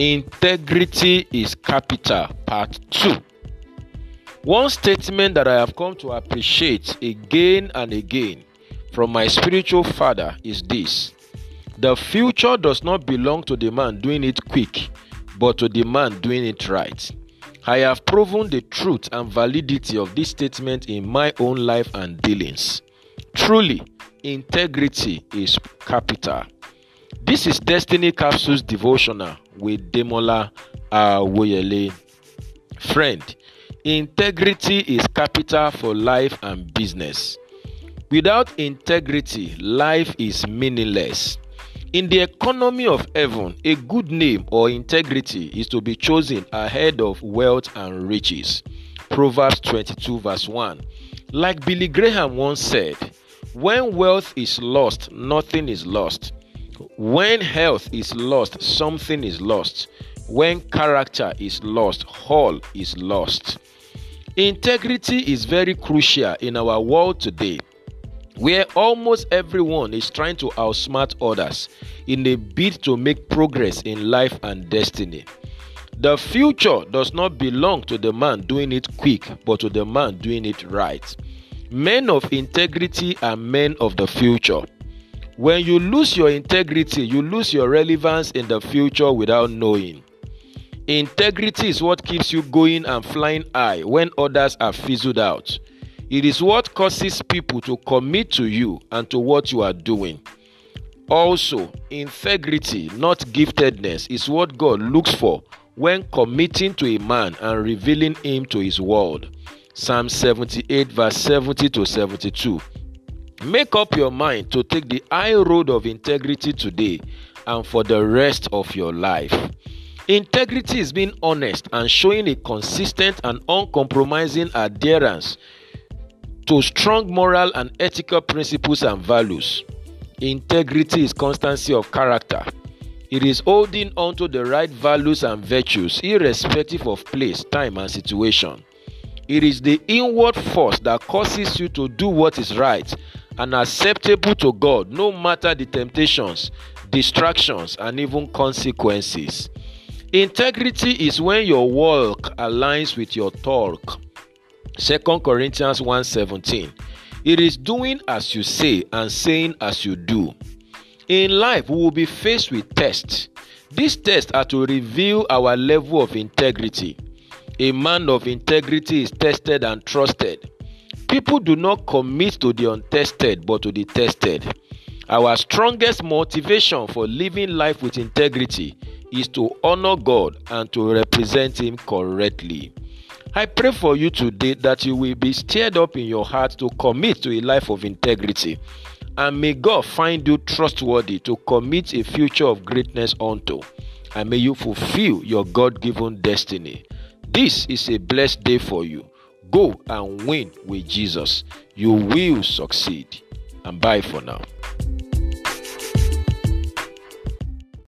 Integrity is capital, part 2. One statement that I have come to appreciate again and again from my spiritual father is this The future does not belong to the man doing it quick, but to the man doing it right. I have proven the truth and validity of this statement in my own life and dealings. Truly, integrity is capital. This is Destiny Capsules Devotional with Demola Awoyele. Friend, integrity is capital for life and business. Without integrity, life is meaningless. In the economy of heaven, a good name or integrity is to be chosen ahead of wealth and riches. Proverbs 22, verse 1. Like Billy Graham once said, when wealth is lost, nothing is lost. When health is lost, something is lost. When character is lost, all is lost. Integrity is very crucial in our world today, where almost everyone is trying to outsmart others in a bid to make progress in life and destiny. The future does not belong to the man doing it quick, but to the man doing it right. Men of integrity are men of the future. When you lose your integrity, you lose your relevance in the future without knowing. Integrity is what keeps you going and flying high when others are fizzled out. It is what causes people to commit to you and to what you are doing. Also, integrity, not giftedness, is what God looks for when committing to a man and revealing him to his world. Psalm 78, verse 70 to 72. Make up your mind to take the high road of integrity today and for the rest of your life. Integrity is being honest and showing a consistent and uncompromising adherence to strong moral and ethical principles and values. Integrity is constancy of character. It is holding on to the right values and virtues irrespective of place, time, and situation. It is the inward force that causes you to do what is right and acceptable to God no matter the temptations, distractions, and even consequences. Integrity is when your walk aligns with your talk. 2 Corinthians 1:17. It is doing as you say and saying as you do. In life, we will be faced with tests. These tests are to reveal our level of integrity. A man of integrity is tested and trusted. People do not commit to the untested but to the tested. Our strongest motivation for living life with integrity is to honor God and to represent Him correctly. I pray for you today that you will be stirred up in your heart to commit to a life of integrity. And may God find you trustworthy to commit a future of greatness unto. And may you fulfill your God given destiny. This is a blessed day for you. Go and win with Jesus. You will succeed. And bye for now.